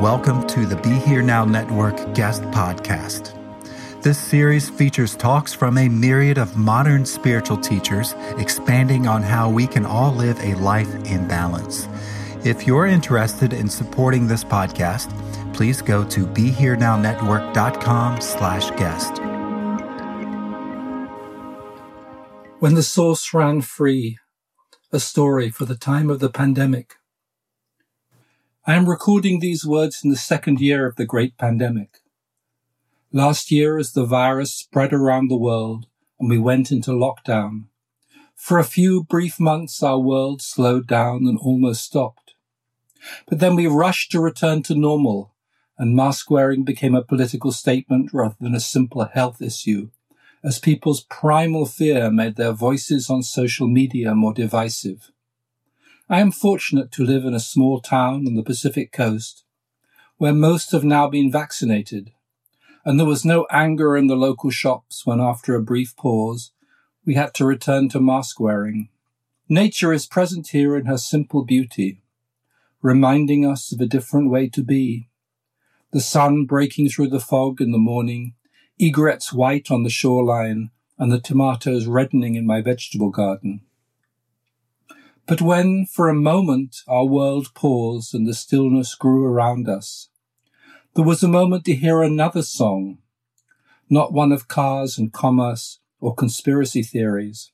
Welcome to the Be Here Now Network guest podcast. This series features talks from a myriad of modern spiritual teachers expanding on how we can all live a life in balance. If you're interested in supporting this podcast, please go to BeHereNowNetwork.com slash guest. When the source ran free, a story for the time of the pandemic. I am recording these words in the second year of the great pandemic. Last year, as the virus spread around the world and we went into lockdown, for a few brief months our world slowed down and almost stopped. But then we rushed to return to normal and mask wearing became a political statement rather than a simple health issue as people's primal fear made their voices on social media more divisive. I am fortunate to live in a small town on the Pacific coast where most have now been vaccinated, and there was no anger in the local shops when after a brief pause we had to return to mask wearing. Nature is present here in her simple beauty, reminding us of a different way to be. The sun breaking through the fog in the morning, egrets white on the shoreline, and the tomatoes reddening in my vegetable garden. But when, for a moment, our world paused and the stillness grew around us, there was a moment to hear another song, not one of cars and commerce or conspiracy theories,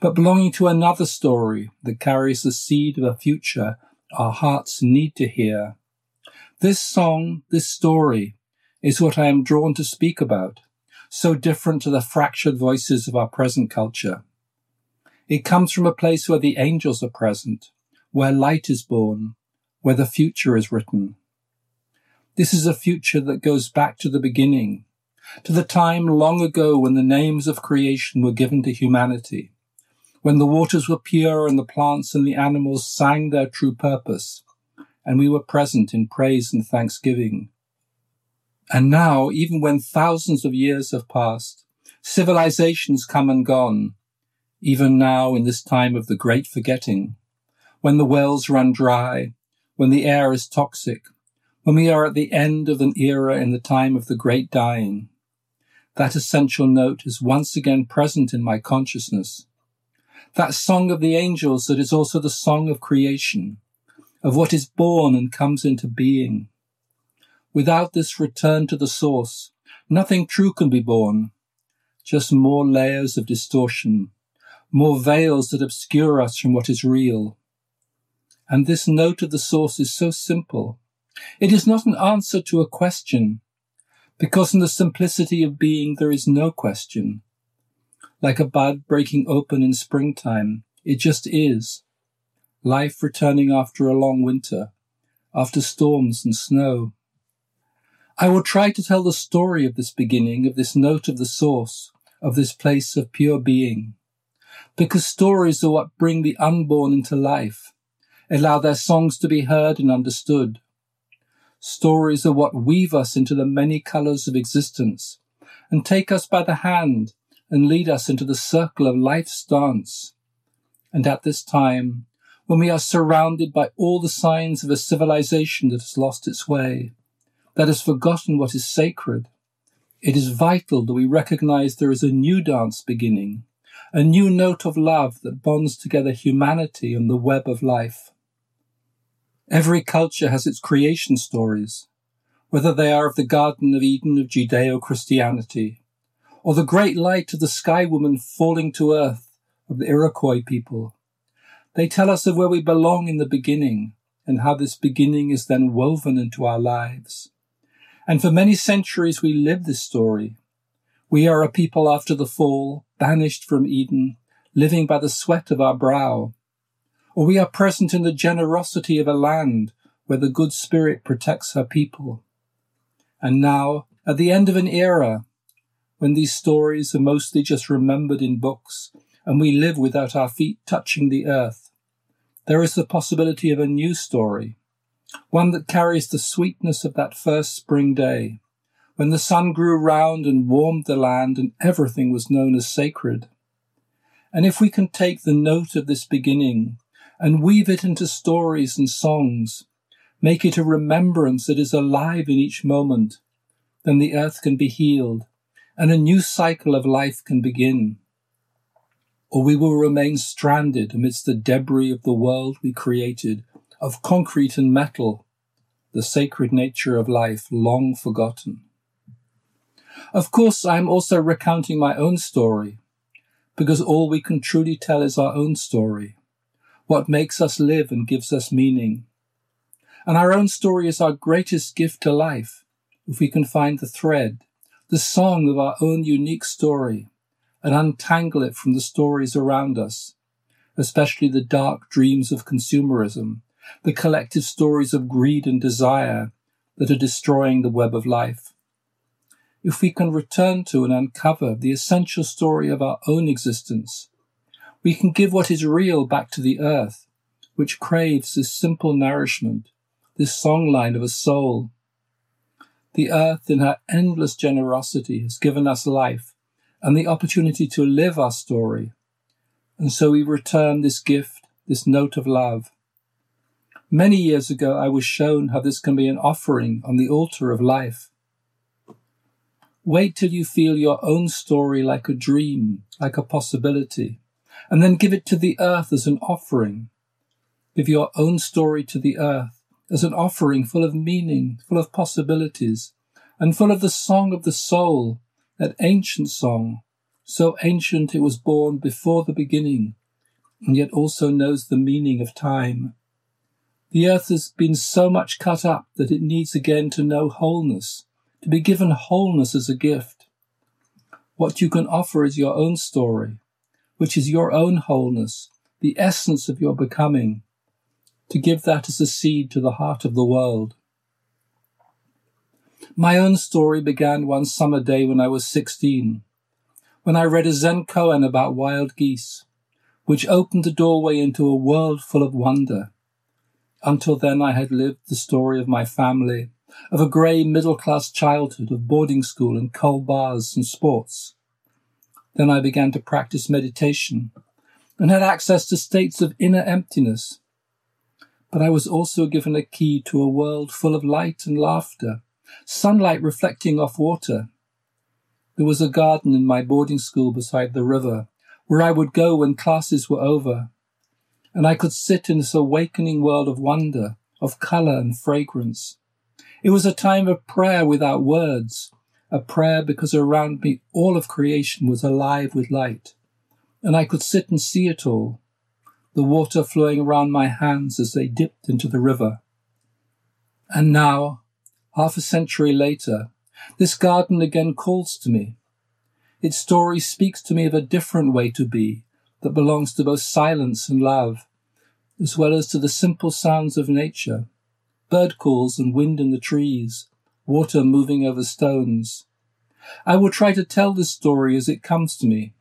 but belonging to another story that carries the seed of a future our hearts need to hear. This song, this story, is what I am drawn to speak about, so different to the fractured voices of our present culture. It comes from a place where the angels are present, where light is born, where the future is written. This is a future that goes back to the beginning, to the time long ago when the names of creation were given to humanity, when the waters were pure and the plants and the animals sang their true purpose, and we were present in praise and thanksgiving. And now, even when thousands of years have passed, civilizations come and gone, even now in this time of the great forgetting, when the wells run dry, when the air is toxic, when we are at the end of an era in the time of the great dying. That essential note is once again present in my consciousness. That song of the angels that is also the song of creation, of what is born and comes into being. Without this return to the source, nothing true can be born, just more layers of distortion, more veils that obscure us from what is real. And this note of the source is so simple. It is not an answer to a question, Because in the simplicity of being there is no question. Like a bud breaking open in springtime, it just is. Life returning after a long winter, after storms and snow. I will try to tell the story of this beginning, of this note of the source, of this place of pure being. Because stories are what bring the unborn into life, allow their songs to be heard and understood. Stories are what weave us into the many colors of existence and take us by the hand and lead us into the circle of life's dance. And at this time, when we are surrounded by all the signs of a civilization that has lost its way, that has forgotten what is sacred, it is vital that we recognize there is a new dance beginning, a new note of love that bonds together humanity and the web of life. Every culture has its creation stories, whether they are of the Garden of Eden of Judeo-Christianity, or the great light of the sky woman falling to earth of the Iroquois people. They tell us of where we belong in the beginning and how this beginning is then woven into our lives. And for many centuries we live this story. We are a people after the fall, banished from Eden, living by the sweat of our brow. Or we are present in the generosity of a land where the good spirit protects her people. And now, at the end of an era, when these stories are mostly just remembered in books and we live without our feet touching the earth, there is the possibility of a new story, one that carries the sweetness of that first spring day, when the sun grew round and warmed the land and everything was known as sacred. And if we can take the note of this beginning and weave it into stories and songs, make it a remembrance that is alive in each moment, then the earth can be healed and a new cycle of life can begin. Or we will remain stranded amidst the debris of the world we created of concrete and metal, the sacred nature of life long forgotten. Of course, I am also recounting my own story, because all we can truly tell is our own story, what makes us live and gives us meaning. And our own story is our greatest gift to life, if we can find the thread, the song of our own unique story, and untangle it from the stories around us, especially the dark dreams of consumerism the collective stories of greed and desire that are destroying the web of life. If we can return to and uncover the essential story of our own existence, we can give what is real back to the earth, which craves this simple nourishment, this songline of a soul. The earth in her endless generosity has given us life and the opportunity to live our story. And so we return this gift, this note of love. Many years ago, I was shown how this can be an offering on the altar of life. Wait till you feel your own story like a dream, like a possibility, and then give it to the earth as an offering. Give your own story to the earth as an offering full of meaning, full of possibilities, and full of the song of the soul, that ancient song, so ancient it was born before the beginning, and yet also knows the meaning of time. The earth has been so much cut up that it needs again to know wholeness, to be given wholeness as a gift. What you can offer is your own story, which is your own wholeness, the essence of your becoming, to give that as a seed to the heart of the world. My own story began one summer day when I was 16, when I read a Zen koan about wild geese, which opened the doorway into a world full of wonder. Until then, I had lived the story of my family, of a grey middle class childhood, of boarding school and cold bars and sports. Then I began to practice meditation and had access to states of inner emptiness. But I was also given a key to a world full of light and laughter, sunlight reflecting off water. There was a garden in my boarding school beside the river where I would go when classes were over and I could sit in this awakening world of wonder, of color and fragrance. It was a time of prayer without words, a prayer because around me all of creation was alive with light, and I could sit and see it all, the water flowing around my hands as they dipped into the river. And now, half a century later, This garden again calls to me. Its story speaks to me of a different way to be that belongs to both silence and love, as well as to the simple sounds of nature, bird calls and wind in the trees, water moving over stones. I will try to tell this story as it comes to me,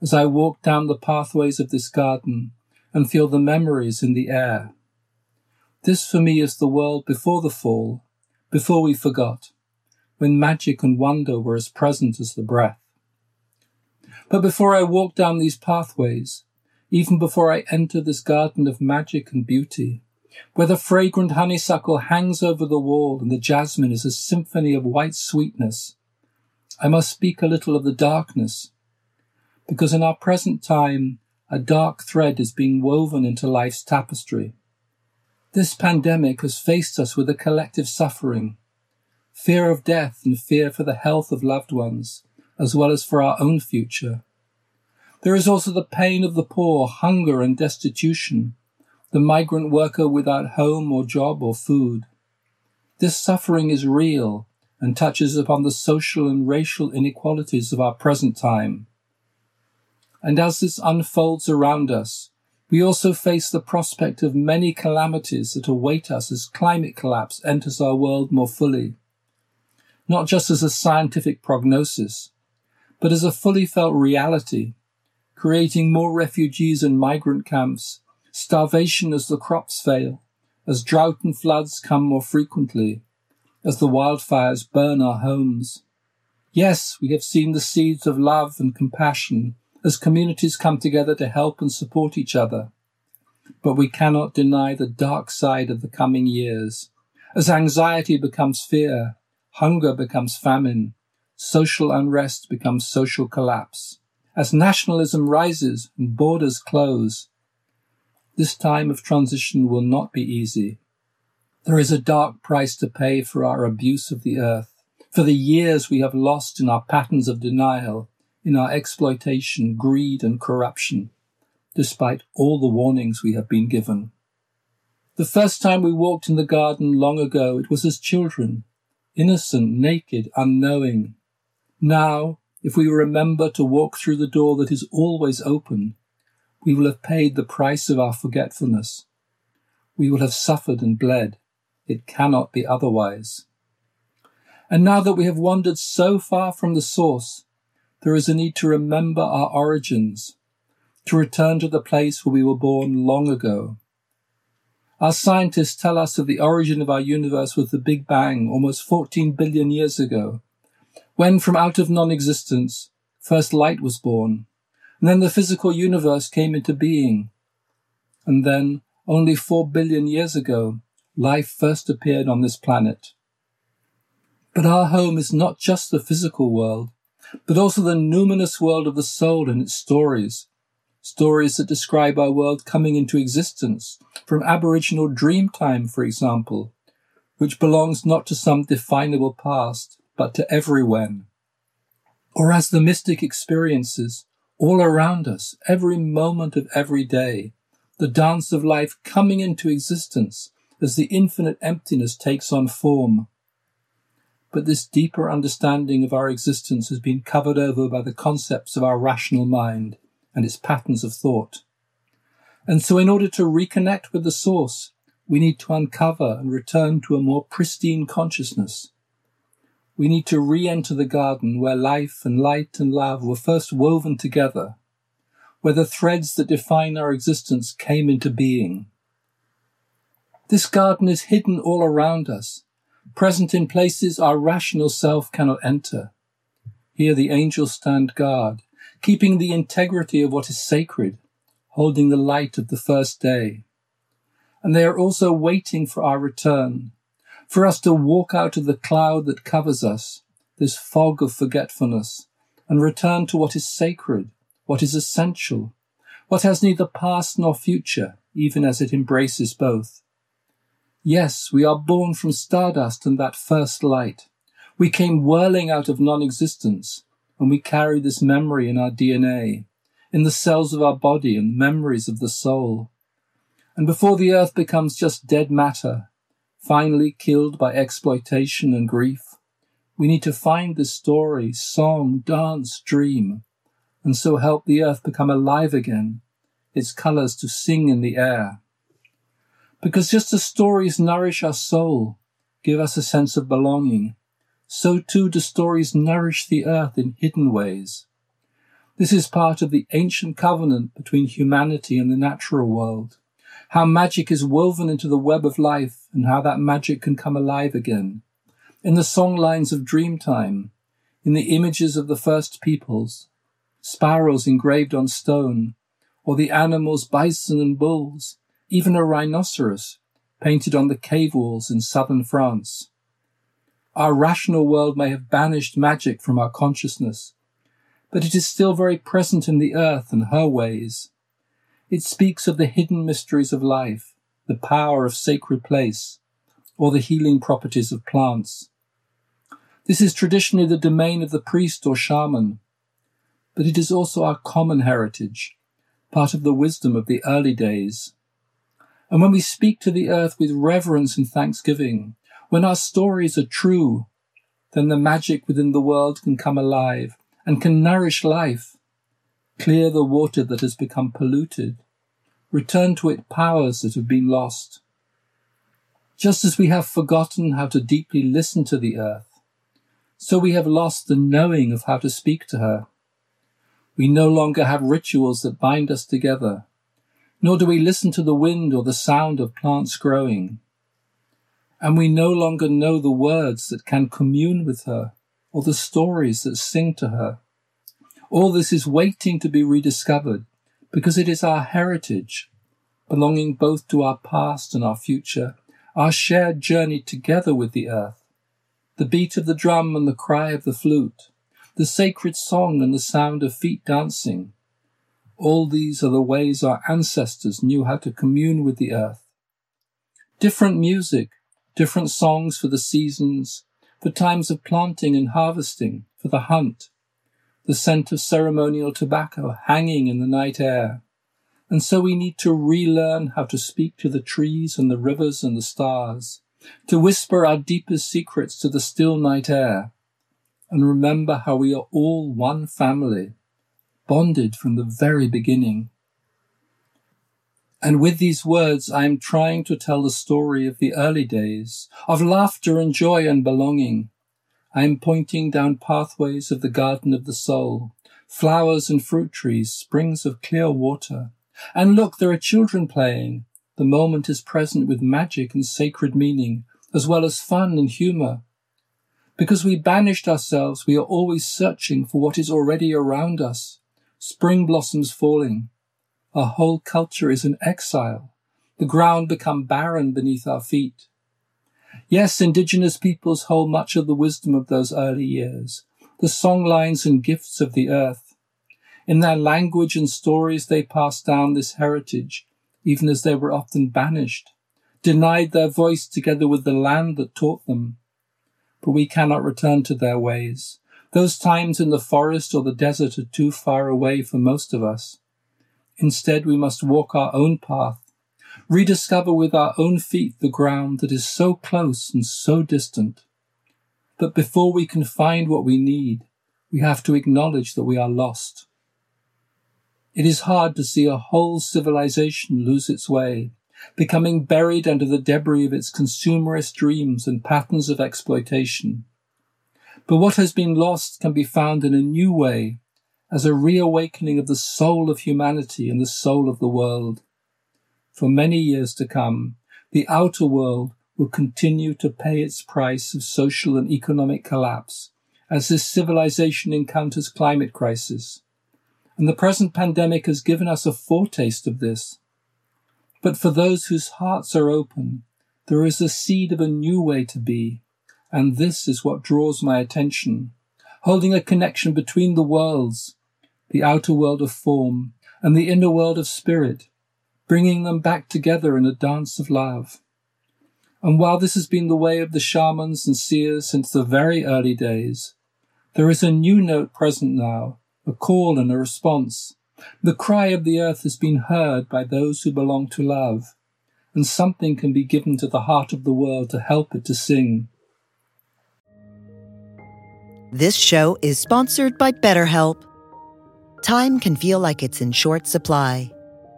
as I walk down the pathways of this garden and feel the memories in the air. This for me is the world before the fall, before we forgot, when magic and wonder were as present as the breath. But before I walk down these pathways, even before I enter this garden of magic and beauty, where the fragrant honeysuckle hangs over the wall and the jasmine is a symphony of white sweetness, I must speak a little of the darkness, because in our present time, a dark thread is being woven into life's tapestry. This pandemic has faced us with a collective suffering, fear of death and fear for the health of loved ones, as well as for our own future. There is also the pain of the poor, hunger and destitution, the migrant worker without home or job or food. This suffering is real and touches upon the social and racial inequalities of our present time. And as this unfolds around us, we also face the prospect of many calamities that await us as climate collapse enters our world more fully. Not just as a scientific prognosis, but as a fully felt reality, creating more refugees and migrant camps, starvation as the crops fail, as drought and floods come more frequently, as the wildfires burn our homes. Yes, we have seen the seeds of love and compassion as communities come together to help and support each other. But we cannot deny the dark side of the coming years. As anxiety becomes fear, hunger becomes famine, social unrest becomes social collapse. As nationalism rises and borders close, this time of transition will not be easy. There is a dark price to pay for our abuse of the earth, for the years we have lost in our patterns of denial, in our exploitation, greed, and corruption, despite all the warnings we have been given. The first time we walked in the garden long ago, it was as children, innocent, naked, unknowing. Now, if we remember to walk through the door that is always open, we will have paid the price of our forgetfulness. We will have suffered and bled. It cannot be otherwise. And now that we have wandered so far from the source, there is a need to remember our origins, to return to the place where we were born long ago. Our scientists tell us that the origin of our universe was the Big Bang almost 14 billion years ago, when from out of non-existence, first light was born, and then the physical universe came into being. And then, only 4 billion years ago, life first appeared on this planet. But our home is not just the physical world, but also the numinous world of the soul and its stories. Stories that describe our world coming into existence from Aboriginal dream time, for example, which belongs not to some definable past, but to everywhen. Or as the mystic experiences all around us, every moment of every day, the dance of life coming into existence as the infinite emptiness takes on form. But this deeper understanding of our existence has been covered over by the concepts of our rational mind and its patterns of thought. And so in order to reconnect with the source, we need to uncover and return to a more pristine consciousness. We need to re-enter the garden where life and light and love were first woven together, where the threads that define our existence came into being. This garden is hidden all around us, present in places our rational self cannot enter. Here the angels stand guard, keeping the integrity of what is sacred, holding the light of the first day. And they are also waiting for our return, for us to walk out of the cloud that covers us, this fog of forgetfulness, and return to what is sacred, what is essential, what has neither past nor future, even as it embraces both. Yes, we are born from stardust and that first light. We came whirling out of non-existence, and we carry this memory in our DNA, in the cells of our body and memories of the soul. And before the earth becomes just dead matter, finally killed by exploitation and grief, We need to find the story, song, dance, dream, and so help the earth become alive again, its colors to sing in the air. Because just as stories nourish our soul, give us a sense of belonging, so too do stories nourish the earth in hidden ways. This is part of the ancient covenant between humanity and the natural world. How magic is woven into the web of life and how that magic can come alive again. In the songlines of Dreamtime, in the images of the first peoples, sparrows engraved on stone, or the animals bison and bulls, even a rhinoceros painted on the cave walls in southern France. Our rational world may have banished magic from our consciousness, but it is still very present in the earth and her ways. It speaks of the hidden mysteries of life, the power of sacred place, or the healing properties of plants. This is traditionally the domain of the priest or shaman, but it is also our common heritage, part of the wisdom of the early days. And when we speak to the earth with reverence and thanksgiving, when our stories are true, then the magic within the world can come alive and can nourish life, clear the water that has become polluted, return to it powers that have been lost. Just as we have forgotten how to deeply listen to the earth, so we have lost the knowing of how to speak to her. We no longer have rituals that bind us together, nor do we listen to the wind or the sound of plants growing. And we no longer know the words that can commune with her or the stories that sing to her. All this is waiting to be rediscovered because it is our heritage, belonging both to our past and our future, our shared journey together with the earth, the beat of the drum and the cry of the flute, the sacred song and the sound of feet dancing. All these are the ways our ancestors knew how to commune with the earth. Different music, different songs for the seasons, for times of planting and harvesting, for the hunt, the scent of ceremonial tobacco hanging in the night air. And so we need to relearn how to speak to the trees and the rivers and the stars, to whisper our deepest secrets to the still night air, and remember how we are all one family, bonded from the very beginning. And with these words, I am trying to tell the story of the early days, of laughter and joy and belonging. I am pointing down pathways of the garden of the soul, flowers and fruit trees, springs of clear water. And look, there are children playing. The moment is present with magic and sacred meaning, as well as fun and humor. Because we banished ourselves, we are always searching for what is already around us. Spring blossoms falling, our whole culture is in exile. The ground become barren beneath our feet. Yes, indigenous peoples hold much of the wisdom of those early years, the songlines and gifts of the earth. In their language and stories, they passed down this heritage, even as they were often banished, denied their voice together with the land that taught them. But we cannot return to their ways. Those times in the forest or the desert are too far away for most of us. Instead, we must walk our own path, rediscover with our own feet the ground that is so close and so distant. But before we can find what we need, we have to acknowledge that we are lost. It is hard to see a whole civilization lose its way, becoming buried under the debris of its consumerist dreams and patterns of exploitation. But what has been lost can be found in a new way as a reawakening of the soul of humanity and the soul of the world. For many years to come, the outer world will continue to pay its price of social and economic collapse as this civilization encounters climate crisis. And the present pandemic has given us a foretaste of this. But for those whose hearts are open, there is a seed of a new way to be, and this is what draws my attention, holding a connection between the worlds, the outer world of form, and the inner world of spirit, bringing them back together in a dance of love. And while this has been the way of the shamans and seers since the very early days, there is a new note present now, a call and a response. The cry of the earth has been heard by those who belong to love, and something can be given to the heart of the world to help it to sing. This show is sponsored by BetterHelp. Time can feel like it's in short supply.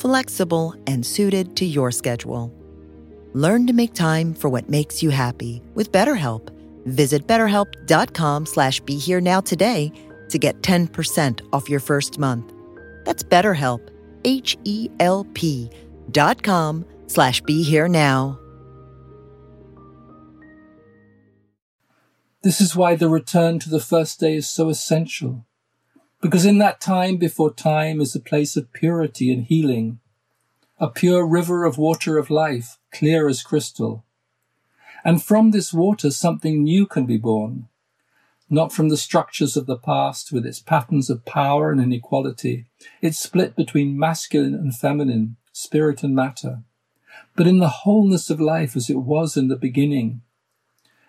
flexible, and suited to your schedule. Learn to make time for what makes you happy with BetterHelp. Visit betterhelp.com slash be here now today to get 10% off your first month. That's BetterHelp, H-E-L-P dot com slash be here now. This is why the return to the first day is so essential. Because in that time before time is a place of purity and healing, a pure river of water of life, clear as crystal. And from this water something new can be born, not from the structures of the past with its patterns of power and inequality, its split between masculine and feminine, spirit and matter, but in the wholeness of life as it was in the beginning,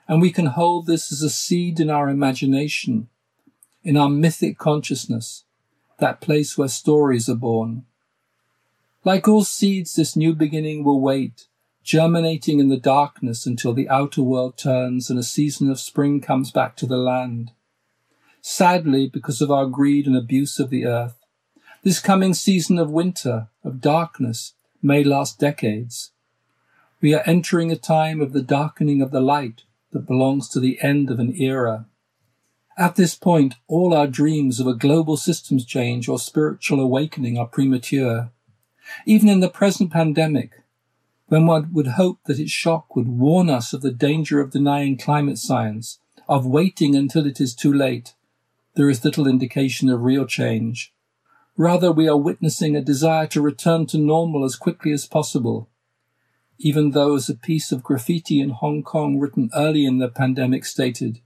and we can hold this as a seed in our imagination, in our mythic consciousness, that place where stories are born. Like all seeds, this new beginning will wait, germinating in the darkness until the outer world turns and a season of spring comes back to the land. Sadly, because of our greed and abuse of the earth, this coming season of winter, of darkness, may last decades. We are entering a time of the darkening of the light, that belongs to the end of an era. At this point, all our dreams of a global systems change or spiritual awakening are premature. Even in the present pandemic, when one would hope that its shock would warn us of the danger of denying climate science, of waiting until it is too late, there is little indication of real change. Rather, we are witnessing a desire to return to normal as quickly as possible, even though as a piece of graffiti in Hong Kong written early in the pandemic stated,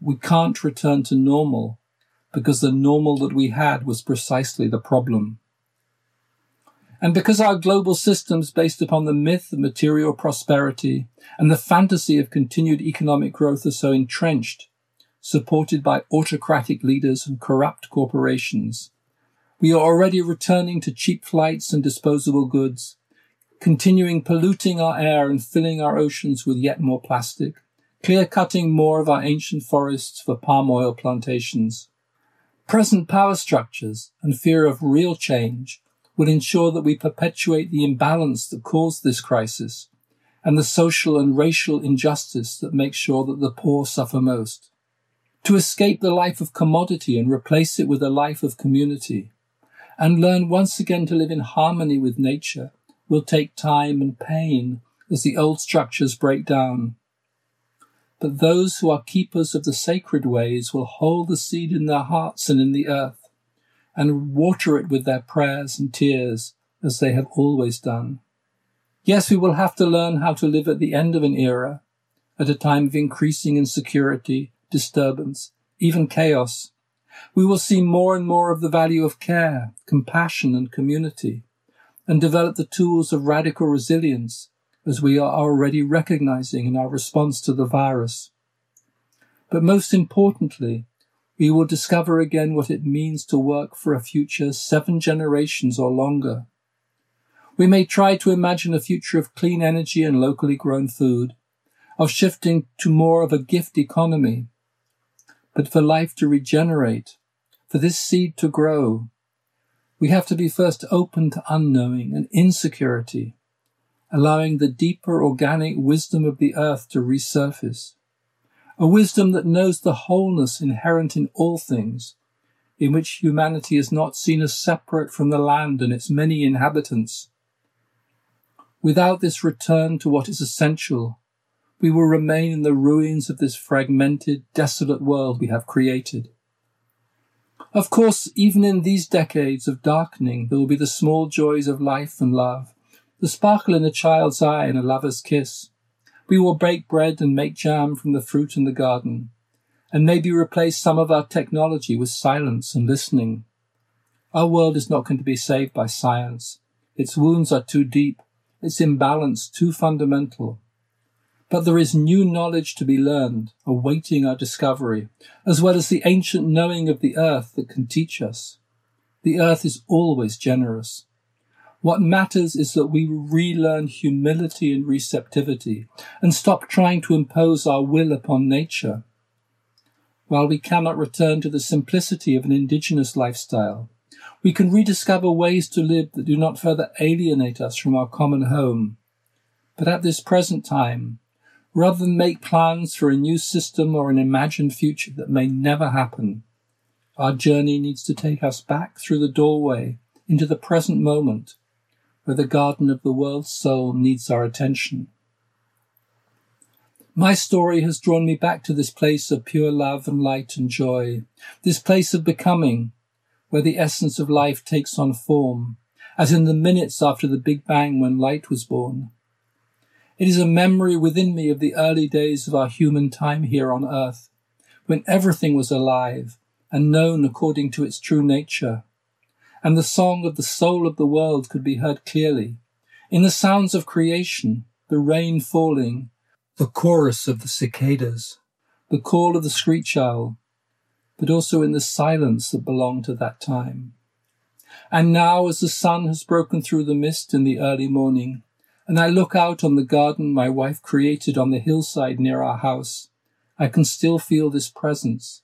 we can't return to normal because the normal that we had was precisely the problem. And because our global systems based upon the myth of material prosperity and the fantasy of continued economic growth are so entrenched, supported by autocratic leaders and corrupt corporations, we are already returning to cheap flights and disposable goods, continuing polluting our air and filling our oceans with yet more plastic, clear cutting more of our ancient forests for palm oil plantations. Present power structures and fear of real change will ensure that we perpetuate the imbalance that caused this crisis and the social and racial injustice that makes sure that the poor suffer most. To escape the life of commodity and replace it with a life of community, and learn once again to live in harmony with nature will take time and pain as the old structures break down. But those who are keepers of the sacred ways will hold the seed in their hearts and in the earth, and water it with their prayers and tears, as they have always done. Yes, we will have to learn how to live at the end of an era, at a time of increasing insecurity, disturbance, even chaos. We will see more and more of the value of care, compassion, and community and develop the tools of radical resilience as we are already recognizing in our response to the virus. But most importantly, we will discover again what it means to work for a future seven generations or longer. We may try to imagine a future of clean energy and locally grown food, of shifting to more of a gift economy. But for life to regenerate, for this seed to grow, we have to be first open to unknowing and insecurity, allowing the deeper organic wisdom of the earth to resurface. A wisdom that knows the wholeness inherent in all things, in which humanity is not seen as separate from the land and its many inhabitants. Without this return to what is essential, we will remain in the ruins of this fragmented, desolate world we have created. Of course, even in these decades of darkening, there will be the small joys of life and love, the sparkle in a child's eye and a lover's kiss. We will bake bread and make jam from the fruit in the garden, and maybe replace some of our technology with silence and listening. Our world is not going to be saved by science. Its wounds are too deep, its imbalance too fundamental. But there is new knowledge to be learned, awaiting our discovery, as well as the ancient knowing of the earth that can teach us. The earth is always generous. What matters is that we relearn humility and receptivity and stop trying to impose our will upon nature. While we cannot return to the simplicity of an indigenous lifestyle, we can rediscover ways to live that do not further alienate us from our common home. But at this present time, rather than make plans for a new system or an imagined future that may never happen, our journey needs to take us back through the doorway into the present moment where the garden of the world's soul needs our attention. My story has drawn me back to this place of pure love and light and joy, this place of becoming, where the essence of life takes on form, as in the minutes after the Big Bang when light was born. It is a memory within me of the early days of our human time here on earth, when everything was alive and known according to its true nature, and the song of the soul of the world could be heard clearly, in the sounds of creation, the rain falling, the chorus of the cicadas, the call of the screech owl, but also in the silence that belonged to that time. And now, as the sun has broken through the mist in the early morning, and I look out on the garden my wife created on the hillside near our house, I can still feel this presence.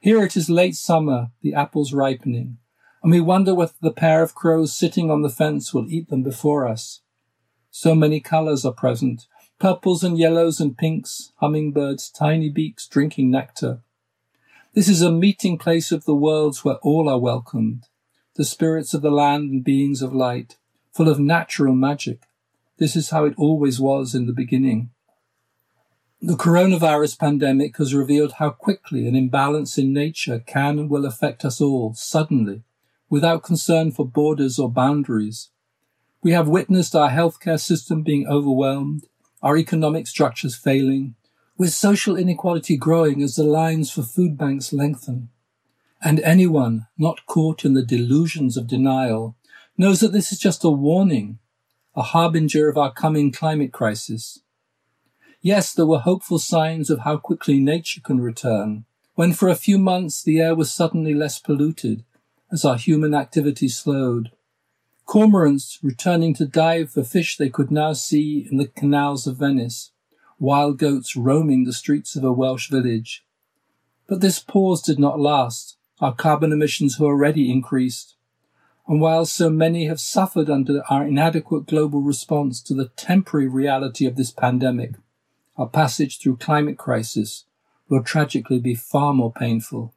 Here it is late summer, the apples ripening, and we wonder whether the pair of crows sitting on the fence will eat them before us. So many colors are present, purples and yellows and pinks, hummingbirds, tiny beaks drinking nectar, this is a meeting place of the worlds where all are welcomed, the spirits of the land and beings of light, full of natural magic. This is how it always was in the beginning. The coronavirus pandemic has revealed how quickly an imbalance in nature can and will affect us all suddenly, without concern for borders or boundaries. We have witnessed our healthcare system being overwhelmed, our economic structures failing, with social inequality growing as the lines for food banks lengthen. And anyone not caught in the delusions of denial knows that this is just a warning, a harbinger of our coming climate crisis. Yes, there were hopeful signs of how quickly nature can return, when for a few months the air was suddenly less polluted as our human activity slowed. Cormorants returning to dive for fish they could now see in the canals of Venice wild goats roaming the streets of a Welsh village. But this pause did not last. Our carbon emissions have already increased. And while so many have suffered under our inadequate global response to the temporary reality of this pandemic, our passage through climate crisis will tragically be far more painful.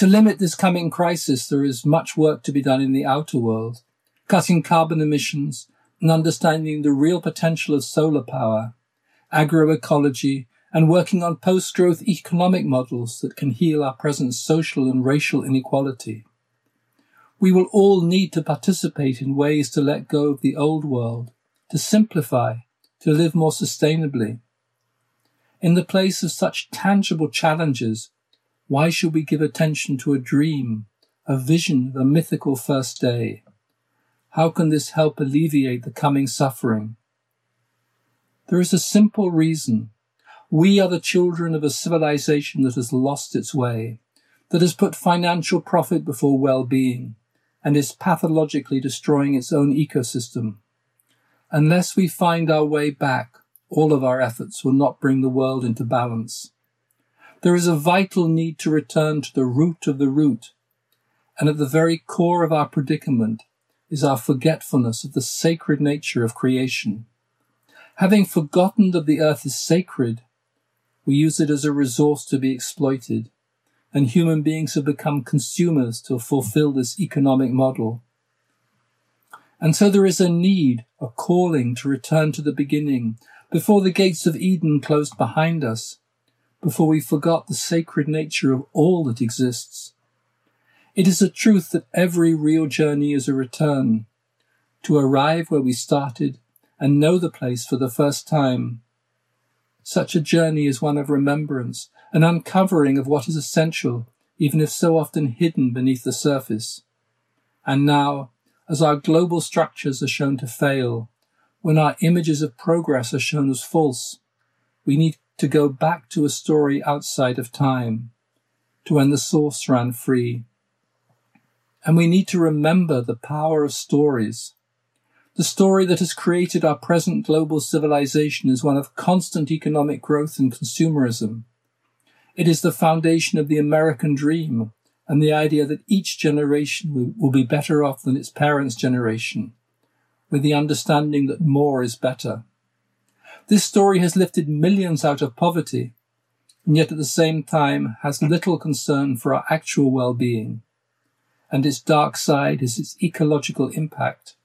To limit this coming crisis, there is much work to be done in the outer world, cutting carbon emissions and understanding the real potential of solar power agroecology, and working on post-growth economic models that can heal our present social and racial inequality. We will all need to participate in ways to let go of the old world, to simplify, to live more sustainably. In the place of such tangible challenges, why should we give attention to a dream, a vision of a mythical first day? How can this help alleviate the coming suffering? There is a simple reason. We are the children of a civilization that has lost its way, that has put financial profit before well-being, and is pathologically destroying its own ecosystem. Unless we find our way back, all of our efforts will not bring the world into balance. There is a vital need to return to the root of the root, and at the very core of our predicament is our forgetfulness of the sacred nature of creation. Having forgotten that the earth is sacred, we use it as a resource to be exploited, and human beings have become consumers to fulfill this economic model. And so there is a need, a calling to return to the beginning, before the gates of Eden closed behind us, before we forgot the sacred nature of all that exists. It is a truth that every real journey is a return, to arrive where we started and know the place for the first time. Such a journey is one of remembrance, an uncovering of what is essential, even if so often hidden beneath the surface. And now, as our global structures are shown to fail, when our images of progress are shown as false, we need to go back to a story outside of time, to when the source ran free. And we need to remember the power of stories. The story that has created our present global civilization is one of constant economic growth and consumerism. It is the foundation of the American dream and the idea that each generation will be better off than its parents' generation, with the understanding that more is better. This story has lifted millions out of poverty, and yet at the same time has little concern for our actual well-being. And its dark side is its ecological impact.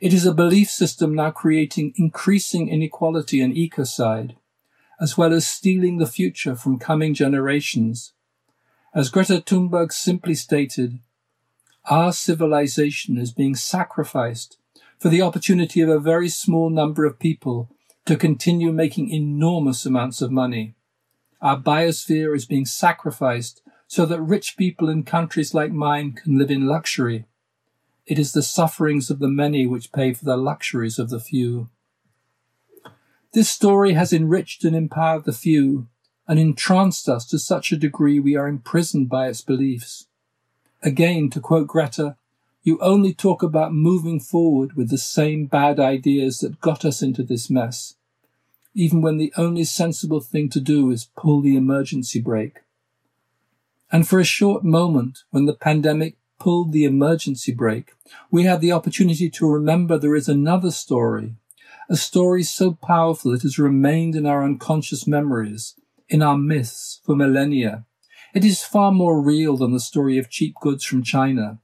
It is a belief system now creating increasing inequality and ecocide, as well as stealing the future from coming generations. As Greta Thunberg simply stated, our civilization is being sacrificed for the opportunity of a very small number of people to continue making enormous amounts of money. Our biosphere is being sacrificed so that rich people in countries like mine can live in luxury. It is the sufferings of the many which pay for the luxuries of the few. This story has enriched and empowered the few and entranced us to such a degree we are imprisoned by its beliefs. Again, to quote Greta, you only talk about moving forward with the same bad ideas that got us into this mess, even when the only sensible thing to do is pull the emergency brake. And for a short moment, when the pandemic pulled the emergency brake, we had the opportunity to remember there is another story a story so powerful it has remained in our unconscious memories, in our myths for millennia. It is far more real than the story of cheap goods from China.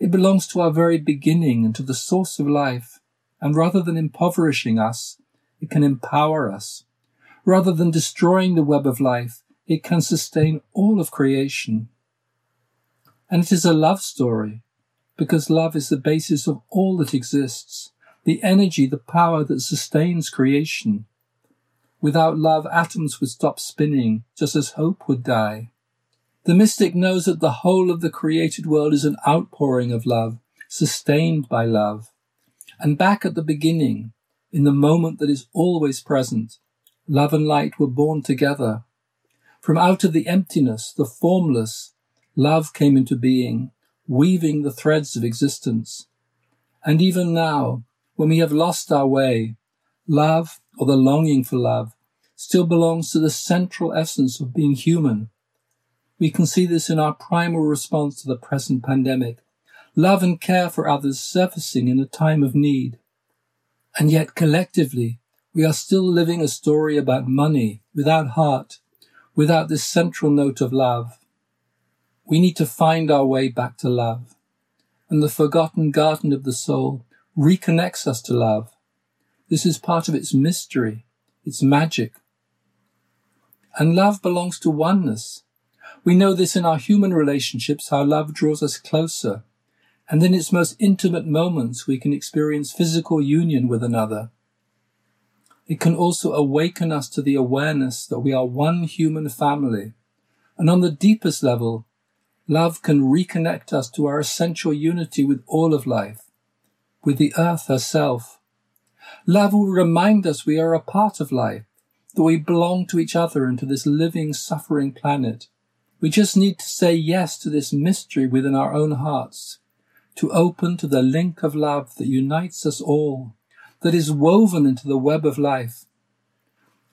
It belongs to our very beginning and to the source of life, and rather than impoverishing us, it can empower us. Rather than destroying the web of life, it can sustain all of creation. And it is a love story, because love is the basis of all that exists the energy, the power that sustains creation. Without love, atoms would stop spinning, just as hope would die. The mystic knows that the whole of the created world is an outpouring of love, sustained by love. And back at the beginning, in the moment that is always present, love and light were born together. From out of the emptiness, the formless, love came into being, weaving the threads of existence. And even now, when we have lost our way, love, or the longing for love, still belongs to the central essence of being human. We can see this in our primal response to the present pandemic. Love and care for others surfacing in a time of need. And yet collectively, we are still living a story about money without heart, without this central note of love. We need to find our way back to love. And the forgotten garden of the soul reconnects us to love. This is part of its mystery, its magic. And love belongs to oneness. We know this in our human relationships, how love draws us closer. And in its most intimate moments, we can experience physical union with another. It can also awaken us to the awareness that we are one human family. And on the deepest level, love can reconnect us to our essential unity with all of life with the earth herself. Love will remind us we are a part of life, that we belong to each other and to this living, suffering planet. We just need to say yes to this mystery within our own hearts, to open to the link of love that unites us all, that is woven into the web of life.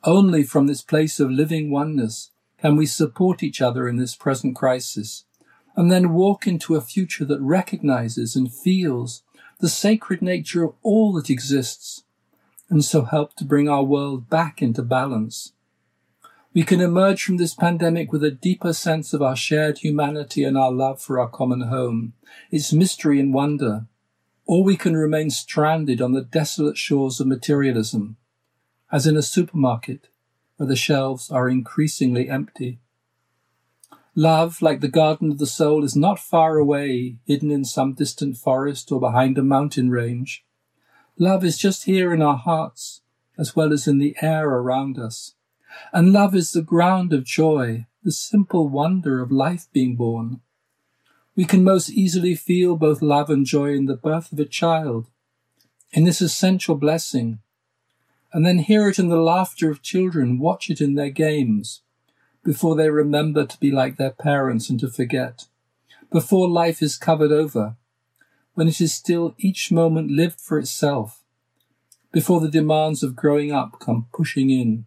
Only from this place of living oneness can we support each other in this present crisis, and then walk into a future that recognizes and feels the sacred nature of all that exists, and so help to bring our world back into balance. We can emerge from this pandemic with a deeper sense of our shared humanity and our love for our common home, its mystery and wonder, or we can remain stranded on the desolate shores of materialism, as in a supermarket where the shelves are increasingly empty. Love, like the garden of the soul, is not far away, hidden in some distant forest or behind a mountain range. Love is just here in our hearts, as well as in the air around us. And love is the ground of joy, the simple wonder of life being born. We can most easily feel both love and joy in the birth of a child, in this essential blessing, and then hear it in the laughter of children, watch it in their games, before they remember to be like their parents and to forget, before life is covered over, when it is still each moment lived for itself, before the demands of growing up come pushing in.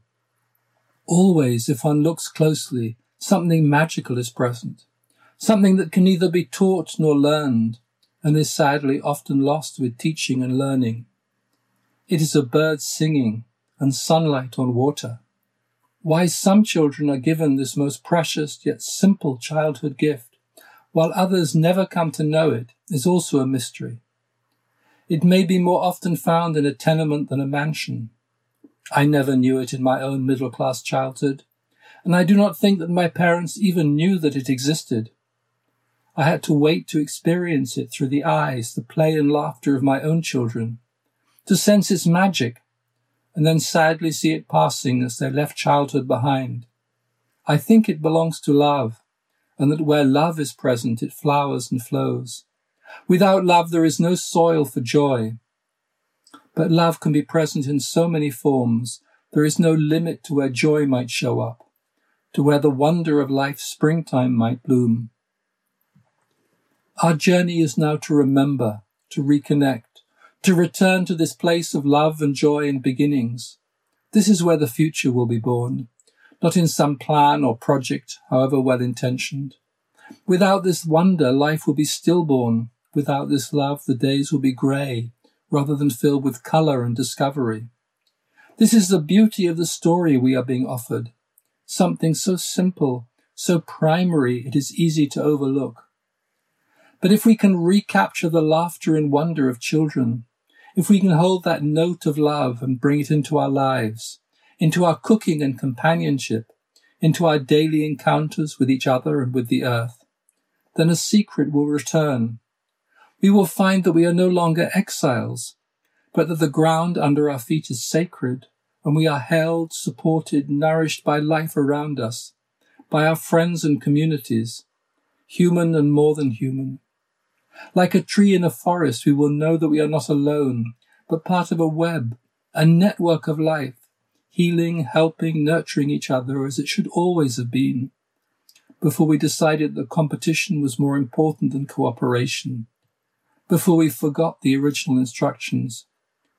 Always, if one looks closely, something magical is present, something that can neither be taught nor learned, and is sadly often lost with teaching and learning. It is a bird singing and sunlight on water. Why some children are given this most precious yet simple childhood gift, while others never come to know it, is also a mystery. It may be more often found in a tenement than a mansion. I never knew it in my own middle class childhood, and I do not think that my parents even knew that it existed. I had to wait to experience it through the eyes, the play and laughter of my own children, to sense its magic, and then sadly see it passing as they left childhood behind. I think it belongs to love, and that where love is present, it flowers and flows. Without love, there is no soil for joy. But love can be present in so many forms, there is no limit to where joy might show up, to where the wonder of life's springtime might bloom. Our journey is now to remember, to reconnect, to return to this place of love and joy and beginnings. This is where the future will be born, not in some plan or project, however well intentioned. Without this wonder, life will be stillborn. Without this love, the days will be grey, rather than filled with colour and discovery. This is the beauty of the story we are being offered. Something so simple, so primary, it is easy to overlook. But if we can recapture the laughter and wonder of children, if we can hold that note of love and bring it into our lives, into our cooking and companionship, into our daily encounters with each other and with the earth, then a secret will return. We will find that we are no longer exiles, but that the ground under our feet is sacred, and we are held, supported, nourished by life around us, by our friends and communities, human and more than human, like a tree in a forest, we will know that we are not alone, but part of a web, a network of life, healing, helping, nurturing each other as it should always have been, before we decided that competition was more important than cooperation, before we forgot the original instructions,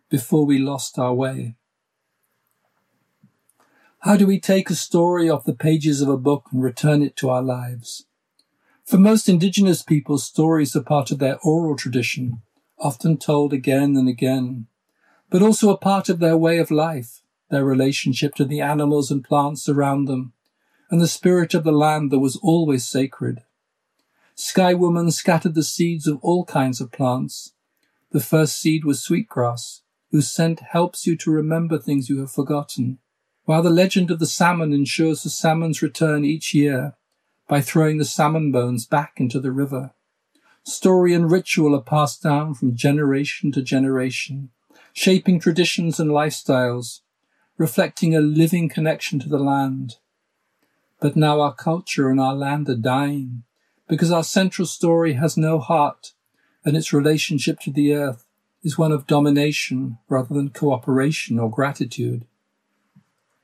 before we lost our way. How do we take a story off the pages of a book and return it to our lives? For most indigenous people, stories are part of their oral tradition, often told again and again, but also a part of their way of life, their relationship to the animals and plants around them, and the spirit of the land that was always sacred. Sky Woman scattered the seeds of all kinds of plants. The first seed was sweetgrass, whose scent helps you to remember things you have forgotten, while the legend of the salmon ensures the salmon's return each year by throwing the salmon bones back into the river. Story and ritual are passed down from generation to generation, shaping traditions and lifestyles, reflecting a living connection to the land. But now our culture and our land are dying because our central story has no heart and its relationship to the earth is one of domination rather than cooperation or gratitude.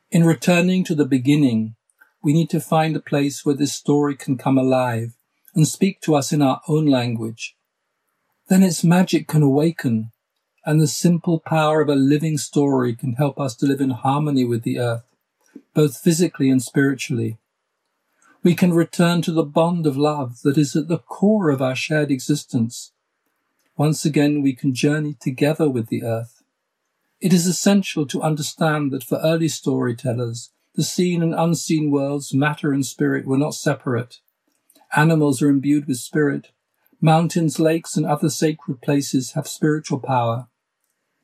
In returning to the beginning, we need to find a place where this story can come alive and speak to us in our own language. Then its magic can awaken, and the simple power of a living story can help us to live in harmony with the earth, both physically and spiritually. We can return to the bond of love that is at the core of our shared existence. Once again, we can journey together with the earth. It is essential to understand that for early storytellers, the seen and unseen worlds, matter and spirit, were not separate. Animals are imbued with spirit. Mountains, lakes, and other sacred places have spiritual power.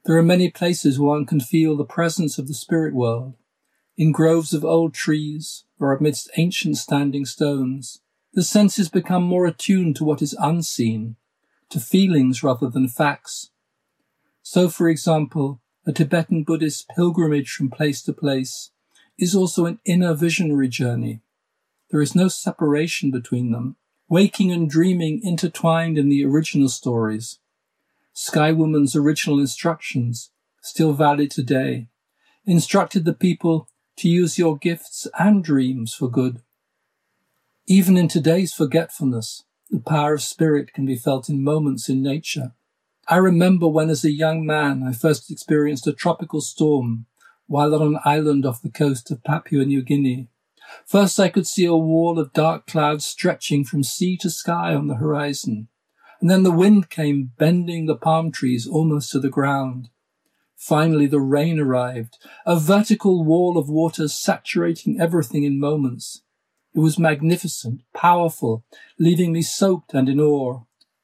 There are many places where one can feel the presence of the spirit world. In groves of old trees, or amidst ancient standing stones, the senses become more attuned to what is unseen, to feelings rather than facts. So, for example, a Tibetan Buddhist pilgrimage from place to place is also an inner visionary journey. There is no separation between them, waking and dreaming intertwined in the original stories. Sky Woman's original instructions, still valid today, instructed the people to use your gifts and dreams for good. Even in today's forgetfulness, the power of spirit can be felt in moments in nature. I remember when as a young man I first experienced a tropical storm while on an island off the coast of Papua New Guinea. First I could see a wall of dark clouds stretching from sea to sky on the horizon. And then the wind came bending the palm trees almost to the ground. Finally the rain arrived, a vertical wall of water saturating everything in moments. It was magnificent, powerful, leaving me soaked and in awe.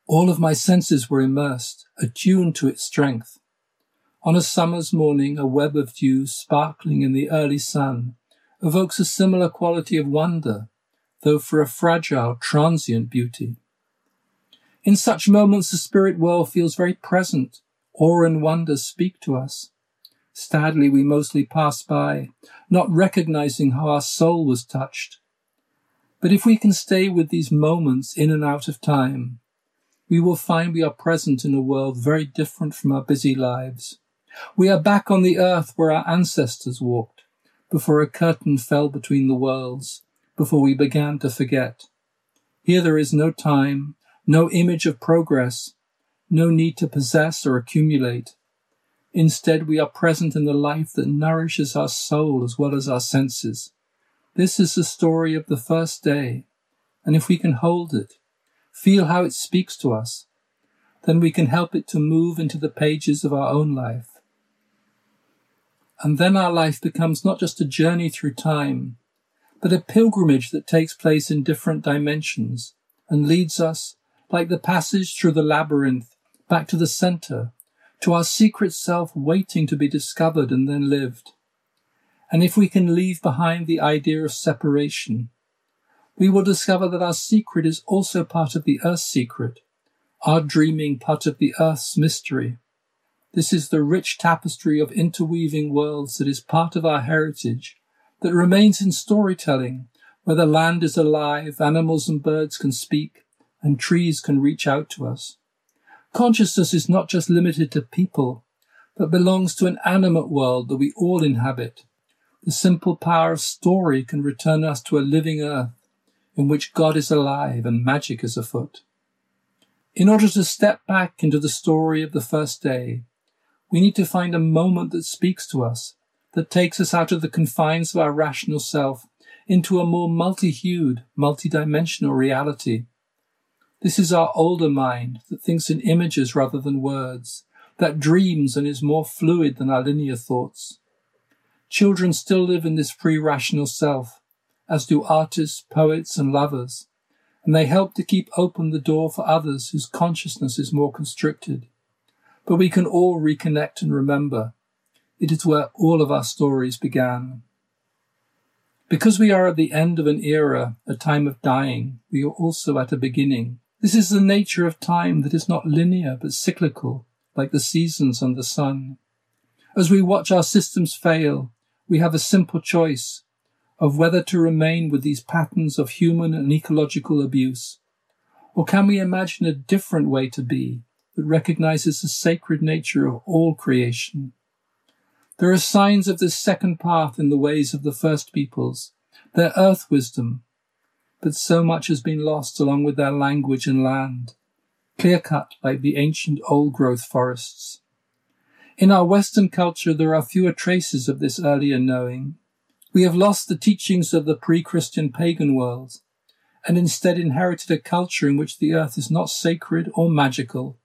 All of my senses were immersed, attuned to its strength. On a summer's morning, a web of dew sparkling in the early sun evokes a similar quality of wonder, though for a fragile, transient beauty. In such moments, the spirit world feels very present. Awe and wonder speak to us. Sadly, we mostly pass by, not recognizing how our soul was touched. But if we can stay with these moments in and out of time, we will find we are present in a world very different from our busy lives. We are back on the earth where our ancestors walked, before a curtain fell between the worlds, before we began to forget. Here there is no time, no image of progress, no need to possess or accumulate. Instead, we are present in the life that nourishes our soul as well as our senses. This is the story of the first day, and if we can hold it, feel how it speaks to us, then we can help it to move into the pages of our own life. And then our life becomes not just a journey through time, but a pilgrimage that takes place in different dimensions and leads us, like the passage through the labyrinth, back to the center, to our secret self waiting to be discovered and then lived. And if we can leave behind the idea of separation, we will discover that our secret is also part of the earth's secret, our dreaming part of the earth's mystery. This is the rich tapestry of interweaving worlds that is part of our heritage, that remains in storytelling, where the land is alive, animals and birds can speak, and trees can reach out to us. Consciousness is not just limited to people, but belongs to an animate world that we all inhabit. The simple power of story can return us to a living earth in which God is alive and magic is afoot. In order to step back into the story of the first day, we need to find a moment that speaks to us, that takes us out of the confines of our rational self into a more multi-hued, multi-dimensional reality. This is our older mind that thinks in images rather than words, that dreams and is more fluid than our linear thoughts. Children still live in this pre-rational self, as do artists, poets, and lovers, and they help to keep open the door for others whose consciousness is more constricted but we can all reconnect and remember. It is where all of our stories began. Because we are at the end of an era, a time of dying, we are also at a beginning. This is the nature of time that is not linear but cyclical, like the seasons and the sun. As we watch our systems fail, we have a simple choice of whether to remain with these patterns of human and ecological abuse, or can we imagine a different way to be, that recognizes the sacred nature of all creation. There are signs of this second path in the ways of the first peoples, their earth wisdom, but so much has been lost along with their language and land, clear cut like the ancient old growth forests. In our Western culture, there are fewer traces of this earlier knowing. We have lost the teachings of the pre-Christian pagan world and instead inherited a culture in which the earth is not sacred or magical,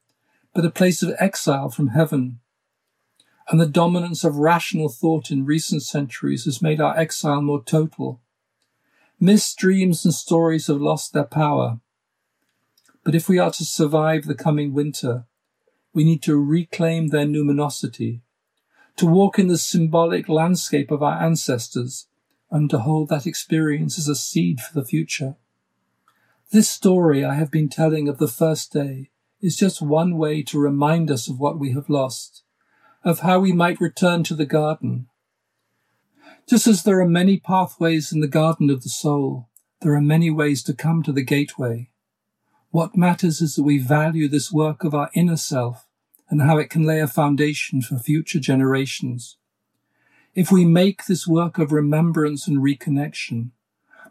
but a place of exile from heaven. And the dominance of rational thought in recent centuries has made our exile more total. Myths, dreams, and stories have lost their power. But if we are to survive the coming winter, we need to reclaim their numinosity, to walk in the symbolic landscape of our ancestors, and to hold that experience as a seed for the future. This story I have been telling of the first day is just one way to remind us of what we have lost, of how we might return to the garden. Just as there are many pathways in the garden of the soul, there are many ways to come to the gateway. What matters is that we value this work of our inner self and how it can lay a foundation for future generations. If we make this work of remembrance and reconnection,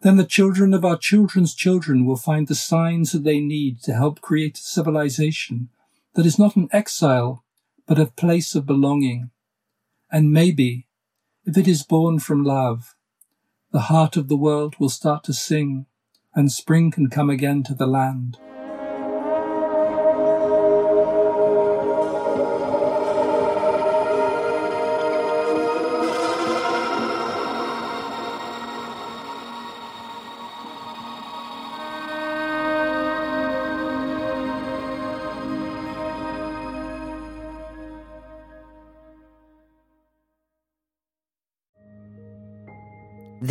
then the children of our children's children will find the signs that they need to help create a civilization that is not an exile, but a place of belonging. And maybe, if it is born from love, the heart of the world will start to sing and spring can come again to the land.